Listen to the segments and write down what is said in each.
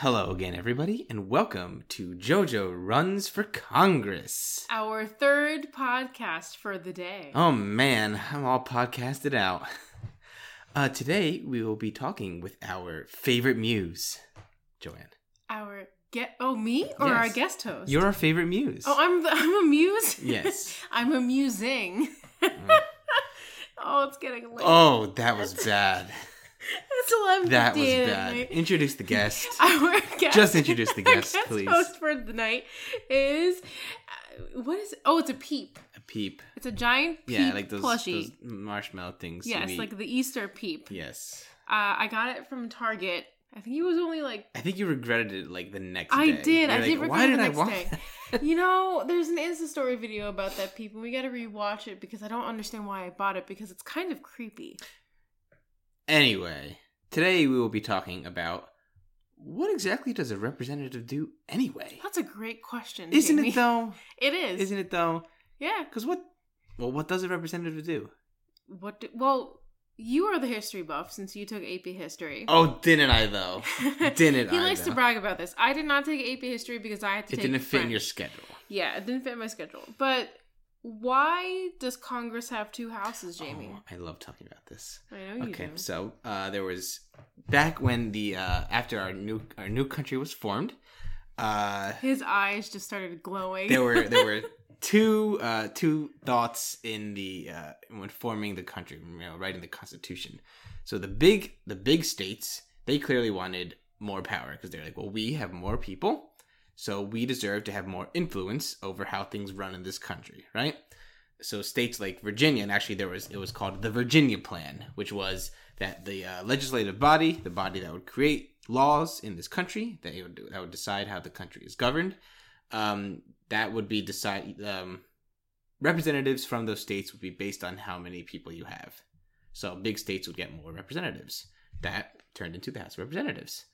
Hello again, everybody, and welcome to JoJo Runs for Congress. Our third podcast for the day. Oh man, I'm all podcasted out. Uh, today we will be talking with our favorite muse, Joanne. Our get oh me or our guest host? You're our favorite muse. oh I'm the, I'm a muse. Yes. I'm amusing. Mm. oh, it's getting late. oh, that was bad. It's eleven. That was bad. Introduce the guest. Our guest, Just introduce the our guest, please. host for the night is uh, what is? It? Oh, it's a peep. A peep. It's a giant peep Yeah, like those, plushie. those marshmallow things. yes, like the Easter peep. yes. Uh, I got it from Target. I think it was only like I think you regretted it like the next I day. did. I You're did like, regret Why it did the I next want day." You know, there's an Insta story video about that peep, and we got to rewatch it because I don't understand why I bought it because it's kind of creepy. Anyway, today we will be talking about what exactly does a representative do anyway? That's a great question. Isn't Jamie. it though? It is. Isn't it though? Yeah. Because what? Well, what does a representative do? What? Do, well, you are the history buff since you took AP history. Oh, didn't I though? Didn't he I? likes to brag about this. I did not take AP history because I had to It didn't fit in your schedule. Yeah, it didn't fit in my schedule. But why does Congress have two houses, Jamie? Oh, I love talking about this. I know you Okay, do. so uh, there was back when the uh, after our new our new country was formed. Uh, His eyes just started glowing. there were there were two uh, two thoughts in the uh, when forming the country, you know, writing the constitution. So the big the big states they clearly wanted more power because they're like, well, we have more people, so we deserve to have more influence over how things run in this country, right? So states like Virginia, and actually there was it was called the Virginia Plan, which was that the uh, legislative body, the body that would create laws in this country, that would that would decide how the country is governed, um, that would be decide um, representatives from those states would be based on how many people you have. So big states would get more representatives. That turned into the House of Representatives.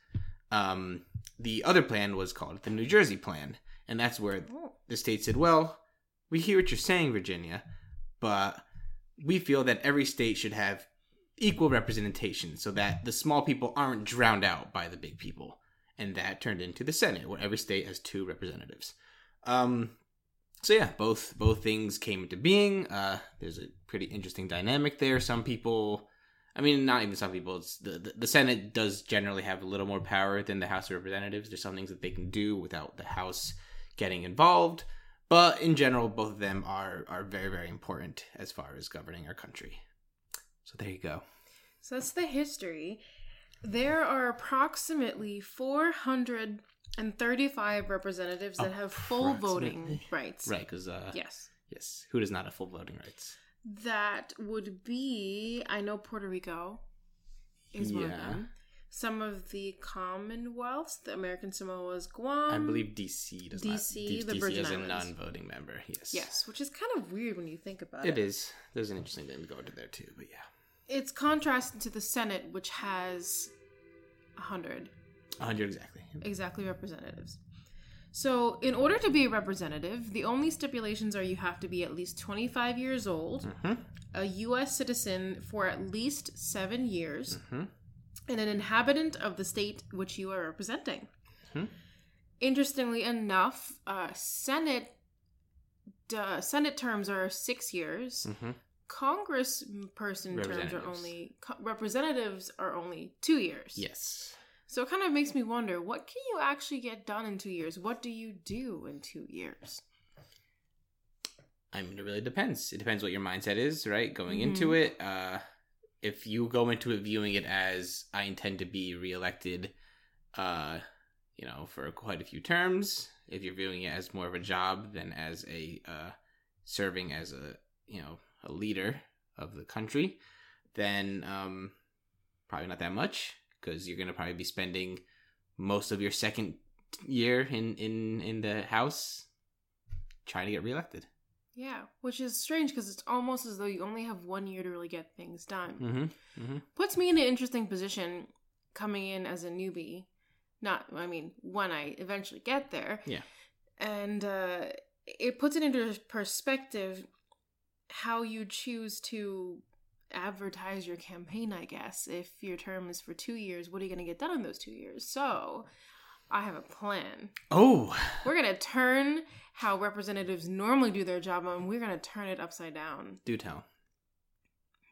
Um, the other plan was called the New Jersey Plan, and that's where Oh. the state said, "Well, we hear what you're saying, Virginia, but we feel that every state should have equal representation so that the small people aren't drowned out by the big people." And that turned into the Senate, where every state has two representatives. Um, so yeah, both both things came into being. Uh, there's a pretty interesting dynamic there. Some people, I mean, not even some people. It's the, the the Senate does generally have a little more power than the House of Representatives. There's some things that they can do without the House getting involved. But in general, both of them are are very very important as far as governing our country. So there you go. So that's the history. There are approximately 435 representatives that have full voting rights. Right? Because uh, Yes. yes, who does not have full voting rights? That would be, I know Puerto Rico is one of them. Some of the Commonwealths, the American Samoas, Guam. I believe DC does not. DC, D- Um, the DC Virgin is a non-voting member. Yes. Yes, which is kind of weird when you think about It it. is. There's an interesting thing to go into there too, but yeah. It's contrasted to the Senate, which has 100 100 exactly. exactly representatives. So, in order to be a representative, the only stipulations are you have to be at least 25 years old, hmm a U.S. citizen for at least seven years, hmm and an inhabitant of the state which you are representing. Mhm. Interestingly enough, uh, Senate uh, Senate terms are six years. hmm Congress person terms are only co- representatives are only two years. Yes. So it kind of makes me wonder what can you actually get done in two years? What do you do in two years? I mean, it really depends. It depends what your mindset is, right? Going Mhm. into it. Uh, if you go into it viewing it as I intend to be reelected, uh, you know, for quite a few terms. If you're viewing it as more of a job than as a uh, serving as a you know a leader of the country, then um, probably not that much because you're gonna probably be spending most of your second year in in in the house trying to get reelected. Yeah, which is strange because it's almost as though you only have one year to really get things done. Mm-hmm. Mm-hmm. Puts me in an interesting position coming in as a newbie. Not, I mean, when I eventually get there. Yeah. And uh, it puts it into perspective how you choose to advertise your campaign, I guess. If your term is for two years, what are you going to get done in those two years? So I have a plan. Oh, We're gonna turn how representatives normally do their job, and we're gonna turn it upside down. do tell.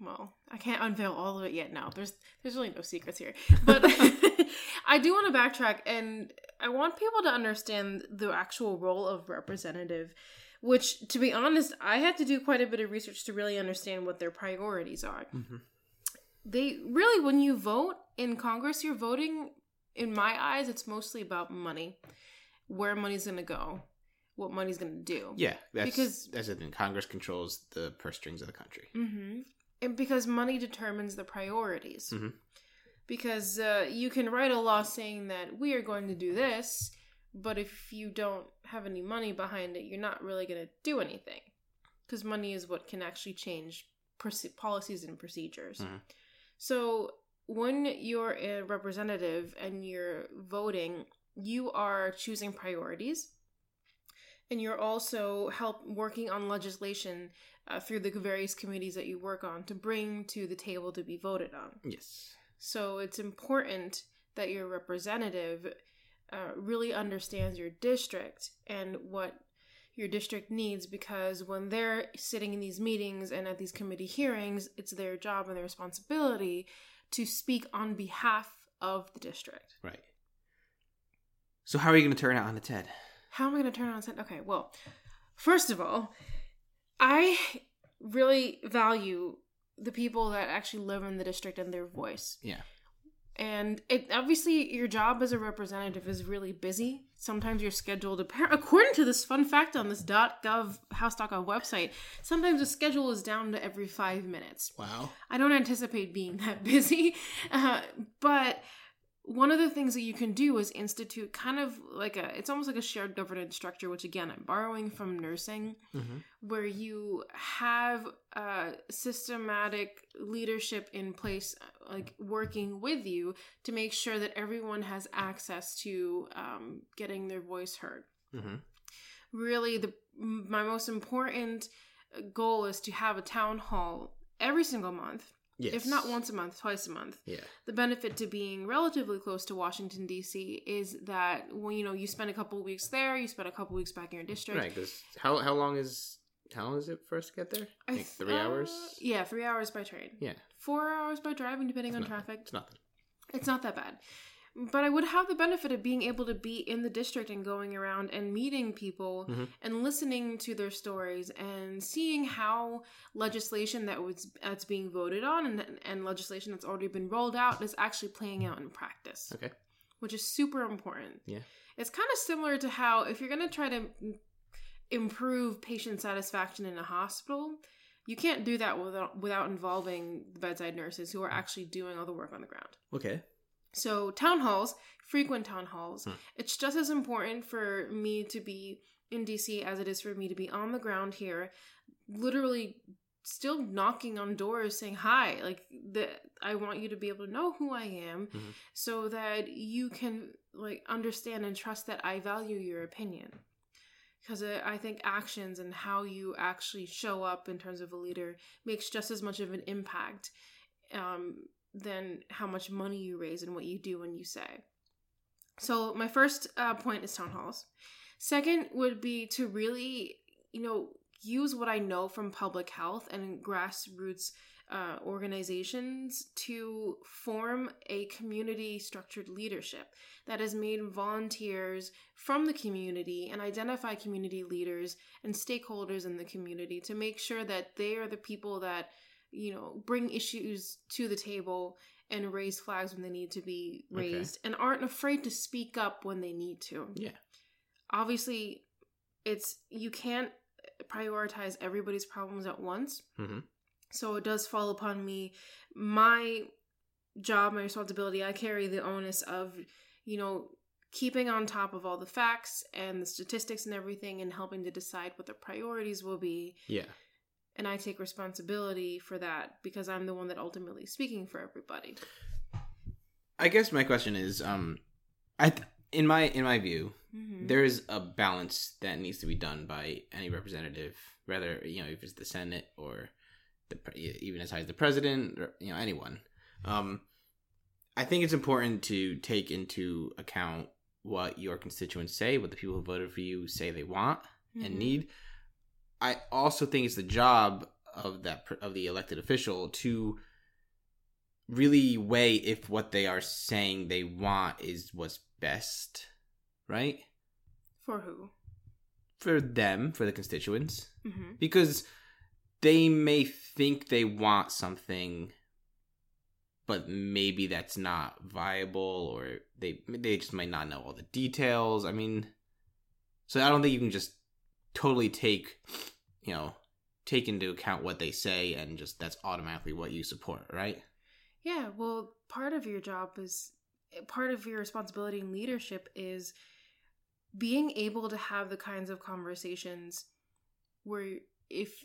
Well, I can't unveil all of it yet. Now, there's there's really no secrets here, but I do want to backtrack, and I want people to understand the actual role of representative. Which, to be honest, I had to do quite a bit of research to really understand what their priorities are. hmm They really, when you vote in Congress, you're voting. In my eyes, it's mostly about money, where money's gonna go, what money's gonna do. Yeah, that's Because- that's the thing. Congress controls the purse strings of the country. Mm-hmm. And because money determines the priorities. Mhm. Because uh, you can write a law saying that we are going to do this, but if you don't have any money behind it, you're not really going to do anything. Because money is what can actually change proce- policies and procedures. Mhm. So when you're a representative and you're voting, you are choosing priorities. And you're also help working on legislation uh, through the various committees that you work on to bring to the table to be voted on. Yes. So it's important that your representative uh, really understands your district and what your district needs because when they're sitting in these meetings and at these committee hearings, it's their job and their responsibility to speak on behalf of the district. Right. So how are you going to turn it on its head? How am I going to turn it on set? Okay, well, first of all, I really value the people that actually live in the district and their voice. Yeah. And it obviously your job as a representative is really busy. Sometimes you're scheduled according to this fun fact on this .gov house.gov website. Sometimes the schedule is down to every five minutes. Wow. I don't anticipate being that busy, uh, but one of the things that you can do is institute kind of like a it's almost like a shared governance structure which again i'm borrowing from nursing Mm-hmm. where you have uh, systematic leadership in place like working with you to make sure that everyone has access to um, getting their voice heard Mm-hmm. really the my most important uh, goal is to have a town hall every single month Yes. if not once a month twice a month Yeah. the benefit to being relatively close to washington d.c is that when you know you spend a couple of weeks there you spend a couple of weeks back in your district Right. Because how how long is long is it for us to get there? I Like th- three uh, hours. yeah three hours by train Yeah. four hours by driving depending It's on not- traffic It's nothing. it's not that bad but i would have the benefit of being able to be in the district and going around and meeting people Mhm. and listening to their stories and seeing how legislation that was that's being voted on and, and legislation that's already been rolled out is actually playing out in practice Okay. which is super important Yeah. it's kind of similar to how if you're going to try to improve patient satisfaction in a hospital you can't do that without without involving the bedside nurses who are actually doing all the work on the ground Okay. so town halls, frequent town halls, Hmm. it's just as important for me to be in DC as it is for me to be on the ground here, literally still knocking on doors saying hi like the I want you to be able to know who I am Mhm. so that you can like understand and trust that I value your opinion because I think actions and how you actually show up in terms of a leader makes just as much of an impact um, than how much money you raise and what you do when you say. So my first uh, point is town halls. Second would be to really, you know, use what I know from public health and grassroots uh, organizations to form a community structured leadership that has made volunteers from the community and identify community leaders and stakeholders in the community to make sure that they are the people that you know bring issues to the table and raise flags when they need to be Okay. raised and aren't afraid to speak up when they need to Yeah. obviously it's you can't prioritize everybody's problems at once Mhm. So it does fall upon me my job my responsibility i carry the onus of you know keeping on top of all the facts and the statistics and everything and helping to decide what the priorities will be Yeah. and i take responsibility for that because i'm the one that ultimately is speaking for everybody I guess my question is, um, I th- in my in my view, Mhm. there is a balance that needs to be done by any representative, whether you know if it's the Senate or the even as high as the president or you know anyone. Um, I think it's important to take into account what your constituents say, what the people who voted for you say they want and Mhm. need. I also think it's the job of that of the elected official to really weigh if what they are saying they want is what's best, right? For who? For them, for the constituents, hmm because they may think they want something but maybe that's not viable or they they just might not know all the details. I mean, so I don't think you can just totally take, you know, take into account what they say and just that's automatically what you support, right? Yeah, well, part of your job is part of your responsibility in leadership is being able to have the kinds of conversations where if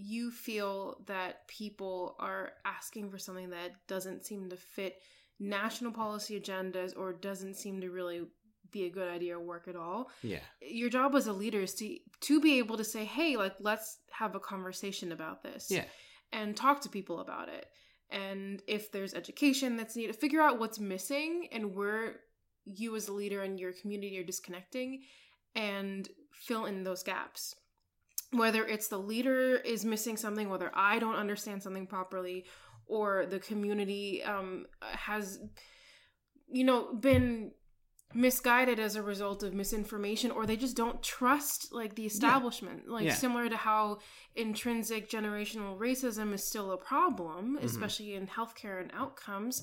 you feel that people are asking for something that doesn't seem to fit national policy agendas or doesn't seem to really be a good idea or work at all Yeah. your job as a leader is to to be able to say hey like let's have a conversation about this Yeah. and talk to people about it and if there's education that's needed figure out what's missing and where you as a leader and your community are disconnecting and fill in those gaps whether it's the leader is missing something whether i don't understand something properly or the community um, has you know been misguided as a result of misinformation or they just don't trust like the establishment like Yeah. similar to how intrinsic generational racism is still a problem Mhm. especially in healthcare and outcomes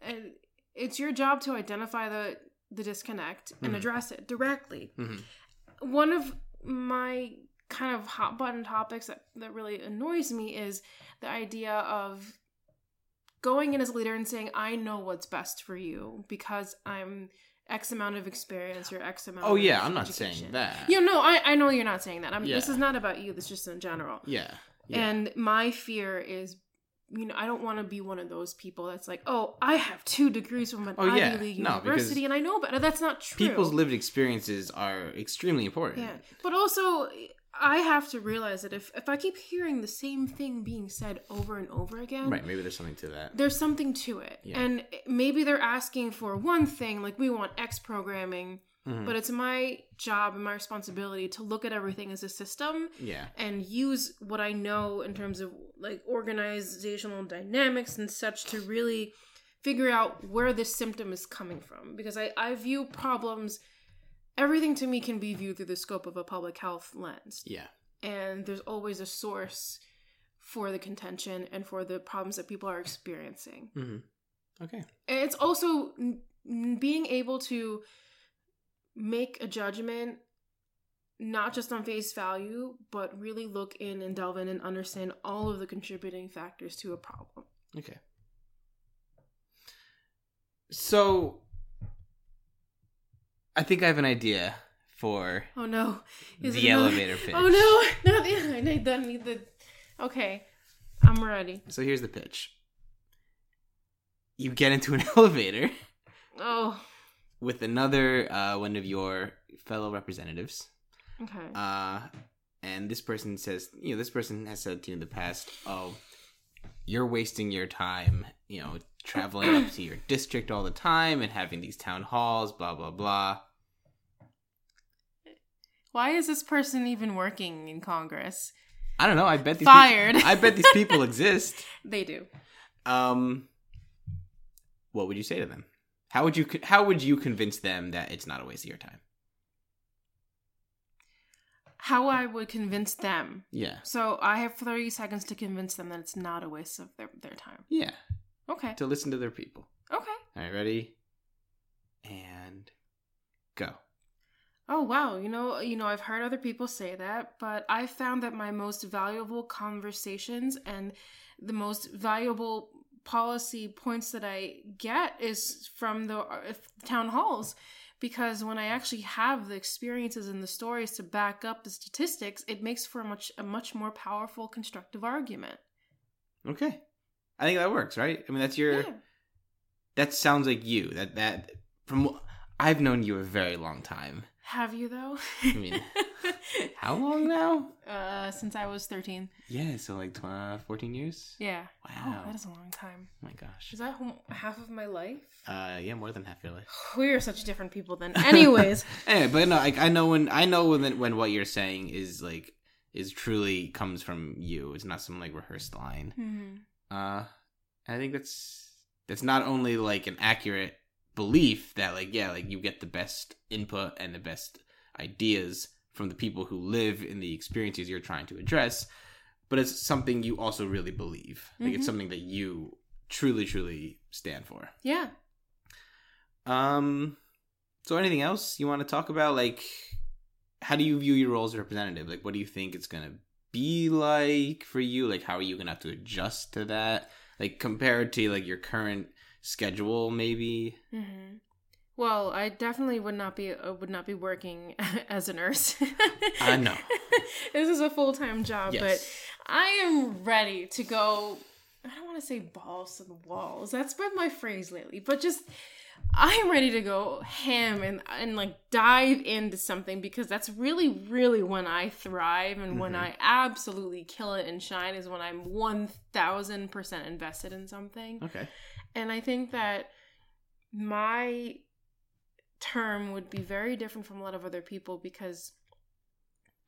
and it's your job to identify the the disconnect and Mhm. address it directly hmm one of my kind of hot button topics that, that really annoys me is the idea of going in as a leader and saying i know what's best for you because i'm x amount of experience or x amount Oh yeah, I'm not education. saying that. you know I, I know you're not saying that I'm, this is not about you this is just in general Yeah. Yeah. and my fear is you know i don't want to be one of those people that's like oh i have two degrees from an Oh, ivy yeah. league No, university and i know better that's not true People's lived experiences are extremely important. yeah, but also I have to realize that if if I keep hearing the same thing being said over and over again, Right, maybe there's something to that. there's something to it. Yeah. And maybe they're asking for one thing, like we want X programming, Mhm. but it's my job and my responsibility to look at everything as a system Yeah. and use what I know in terms of like organizational dynamics and such to really figure out where this symptom is coming from. Because I, I view problems, everything to me can be viewed through the scope of a public health lens. Yeah. And there's always a source for the contention and for the problems that people are experiencing. hmm Okay. And it's also n- being able to make a judgment not just on face value, but really look in and delve in and understand all of the contributing factors to a problem. Okay. So, I think I have an idea for Oh no. Is the another- elevator pitch. Oh no. Not the the, need the Okay. I'm ready. So here's the pitch. You get into an elevator Oh. with another uh, one of your fellow representatives, Okay. uh, and this person says, you know, this person has said to you in the past, "Oh, you're wasting your time, you know, traveling up to your district all the time and having these town halls, blah blah blah." Why is this person even working in Congress? I don't know. I bet these Fired. People, I bet these people exist. They do. Um, what would you say to them? How would you how would you convince them that it's not a waste of your time? How I would convince them. Yeah, So I have 30 seconds to convince them that it's not a waste of their, their time. yeah. Okay. To listen to their people. Okay. All right, ready? And go. Oh wow, you know, you know, I've heard other people say that, but I've found that my most valuable conversations and the most valuable policy points that I get is from the uh, town halls because when I actually have the experiences and the stories to back up the statistics, it makes for a much a much more powerful constructive argument. Okay. I think that works, right? I mean, that's your. Yeah. That sounds like you. That that from I've known you a very long time. Have you though? I mean, How long now? uh, since I was 13. Yeah, so like 12, 14 years. Yeah. Wow. Oh, that is a long time. Oh my gosh. Is that half of my life? Uh, yeah, more than half your life. We are such different people then. Anyways. Anyway, but no, like I know when I know when when what you're saying is like is truly comes from you. It's not some like rehearsed line. Mhm. Uh, I think that's that's not only like an accurate belief that like yeah like you get the best input and the best ideas from the people who live in the experiences you're trying to address, but it's something you also really believe. Like Mhm. it's something that you truly truly stand for. Yeah. Um, so anything else you want to talk about? Like, how do you view your role as a representative? Like, what do you think it's gonna be like for you? Like, how are you gonna have to adjust to that? Like, compared to like your current schedule, maybe. hmm Well, I definitely would not be uh, would not be working as a nurse. I know. this is a full time job, Yes. but I am ready to go. I don't want to say balls to the walls. That's been my phrase lately, but just I am ready to go ham and and like dive into something because that's really really when I thrive and when Mhm. I absolutely kill it and shine is when I'm one thousand percent invested in something. Okay. And I think that my term would be very different from a lot of other people because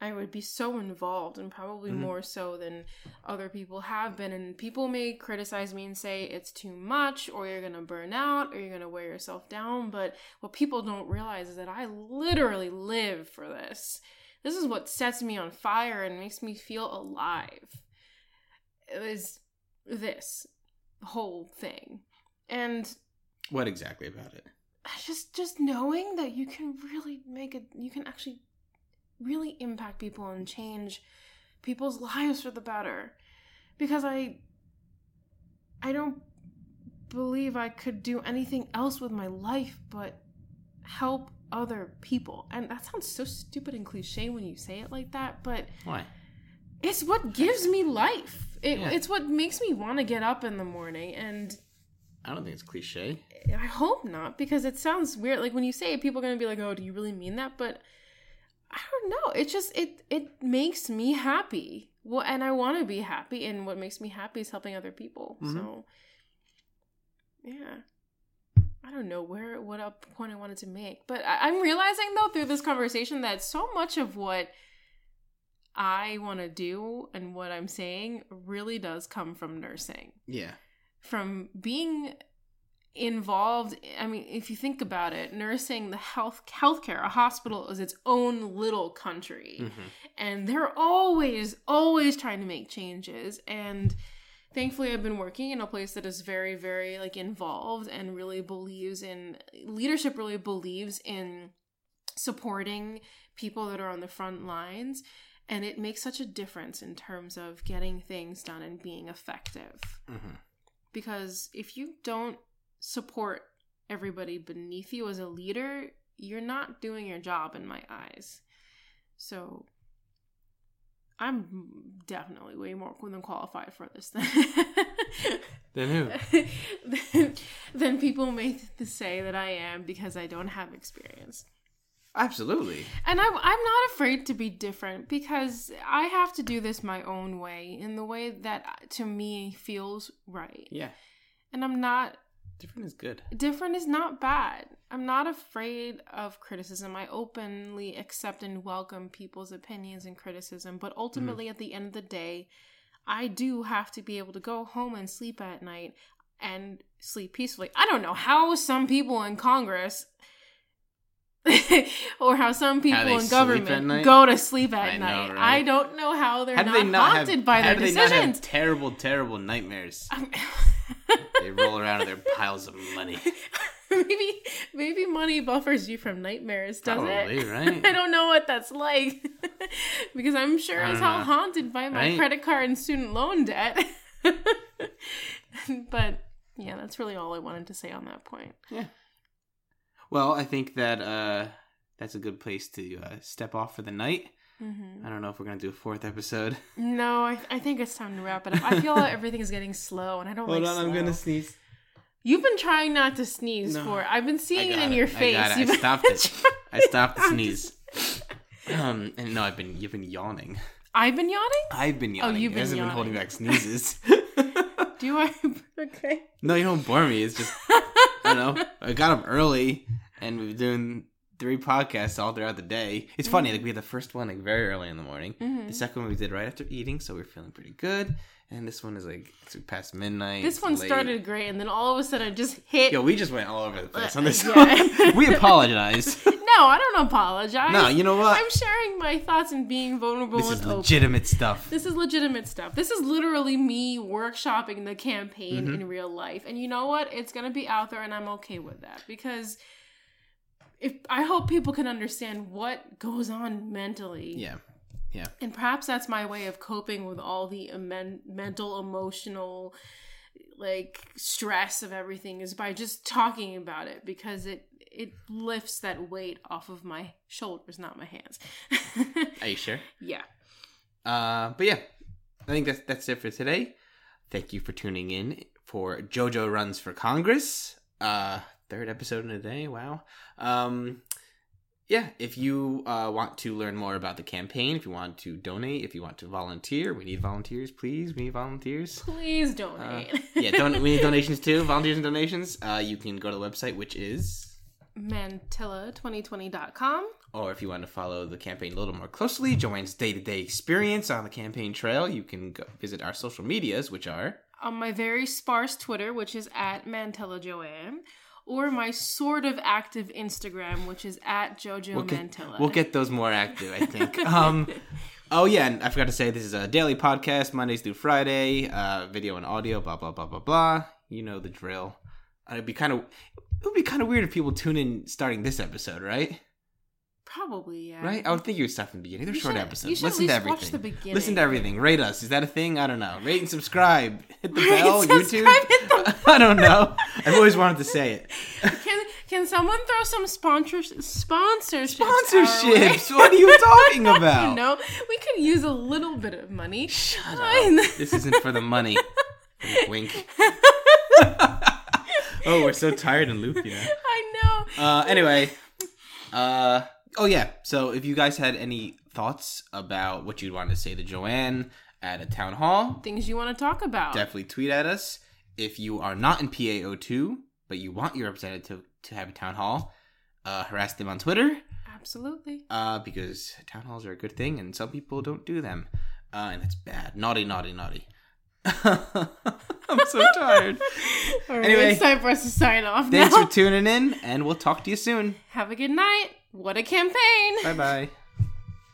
I would be so involved and probably Mhm. more so than other people have been. And people may criticize me and say it's too much, or you're going to burn out, or you're going to wear yourself down. But what people don't realize is that I literally live for this. This is what sets me on fire and makes me feel alive. It is this whole thing. And What exactly about it? just just knowing that you can really make it you can actually really impact people and change people's lives for the better because i i don't believe i could do anything else with my life but help other people and that sounds so stupid and cliche when you say it like that but Why? it's what gives me life it, Yeah. it's what makes me want to get up in the morning and I don't think it's cliche. I hope not because it sounds weird. Like when you say it, people are gonna be like, "Oh, do you really mean that?" But I don't know. It just it it makes me happy. Well, and I want to be happy, and what makes me happy is helping other people. Mhm. So, yeah. I don't know where what a point I wanted to make, but I, I'm realizing though through this conversation that so much of what I want to do and what I'm saying really does come from nursing Yeah. from being involved i mean if you think about it nursing the health healthcare a hospital is its own little country. Hmm and they're always always trying to make changes. And thankfully i've been working in a place that is very very like involved and really believes in leadership really believes in supporting people that are on the front lines. And it makes such a difference in terms of getting things done and being effective. Hmm because if you don't support everybody beneath you as a leader, you're not doing your job in my eyes. So I'm definitely way more than qualified for this than Then who? than, than people may say that I am because I don't have experience. Absolutely. And I'm, I'm not afraid to be different because I have to do this my own way in the way that uh, to me feels right. Yeah. And I'm not Different is good. different is not bad. I'm not afraid of criticism. I openly accept and welcome people's opinions and criticism, but ultimately mm. at the end of the day, I do have to be able to go home and sleep at night and sleep peacefully. I don't know how some people in Congress or how some people they in government go to sleep at I know, night. right? I don't know how they're How not they not have? haunted by how their do they not have decisions. terrible, terrible nightmares? They roll around in their piles of money. maybe maybe money buffers you from nightmares, does Probably, it? right? I don't know what that's like because I'm sure as hell haunted by my Right? credit card and student loan debt. but yeah, that's really all I wanted to say on that point. Yeah. Well, I think that uh, that's a good place to uh, step off for the night. Hmm I don't know if we're gonna do a fourth episode. No, I, I think it's time to wrap it up. I feel like everything is getting slow, and I don't Hold like on, I'm gonna sneeze. You've been trying not to sneeze No, for. I've been seeing it in it. your I face. I You've been stopped it. I stopped the sneeze. Um, and no, I've been you've been yawning. I've been yawning. I've been yawning. Oh, you've It been hasn't been holding back sneezes. Do I? Okay. no, you don't bore me. It's just I don't know. I got up early and we were doing three podcasts all throughout the day. It's funny, like we had the first one like very early in the morning. Mhm. The second one we did right after eating, so we are feeling pretty good. And this one is like it's past midnight. This one late. started great, and then all of a sudden it just hit. Yo, we just went all over the place on this Uh, Yeah. one. we apologize. no, I don't apologize. no, you know what? I'm sharing my thoughts and being vulnerable This is open. legitimate stuff. This is legitimate stuff. This is literally me workshopping the campaign Mhm. in real life. And you know what? It's going to be out there and I'm okay with that because if I hope people can understand what goes on mentally. Yeah. Yeah. And perhaps that's my way of coping with all the amen- mental, emotional like stress of everything is by just talking about it because it it lifts that weight off of my shoulders, not my hands. Are you sure? yeah. Uh, but yeah, I think that's that's it for today. Thank you for tuning in for JoJo Runs for Congress. Uh, third episode in a day. Wow. Um, yeah, if you uh, want to learn more about the campaign, if you want to donate, if you want to volunteer, we need volunteers, please. We need volunteers. Please Uh, donate. yeah, don- we need donations too. Volunteers and donations. Uh, you can go to the website, which is Mantilla2020.com. or if you want to follow the campaign a little more closely, Joanne's day to day experience on the campaign trail, you can go visit our social medias, which are On my very sparse Twitter, which is at Mantilla Joanne, or my sort of active Instagram, which is at Jojo we'll get, Mantilla. we'll get those more active, I think. um, oh yeah, and I forgot to say this is a daily podcast, Mondays through Friday, uh, video and audio, blah blah blah blah blah. You know the drill. It'd be kind of it would be kind of weird if people tune in starting this episode, right? Probably, yeah. Right? I would think you would start from the beginning. They're You short should- episodes. Listen to everything. Listen to everything. Rate us. Is that a thing? I don't know. Rate and subscribe. Hit the Rate bell. YouTube. Subscribe, hit the I don't know. I've always wanted to say it. Can can someone throw some sponsors sponsorships? Sponsorships. What are you talking about? you know, we could use a little bit of money. Shut up. This isn't for the money. Wink. oh, we're so tired and loopy now. I know. Uh, anyway, uh, oh yeah. So if you guys had any thoughts about what you'd want to say to Joanne at a town hall, Things you want to talk about. definitely tweet at us. If you are not in PAO2, but you want your representative to have a town hall, uh, harass them on Twitter Absolutely. uh, because town halls are a good thing and some people don't do them. Uh, and that's bad. Naughty, naughty, naughty. I'm so tired. Right, Anyway. it's time for us to sign off Thanks now. for tuning in, and we'll talk to you soon. Have a good night. What a campaign. Bye bye.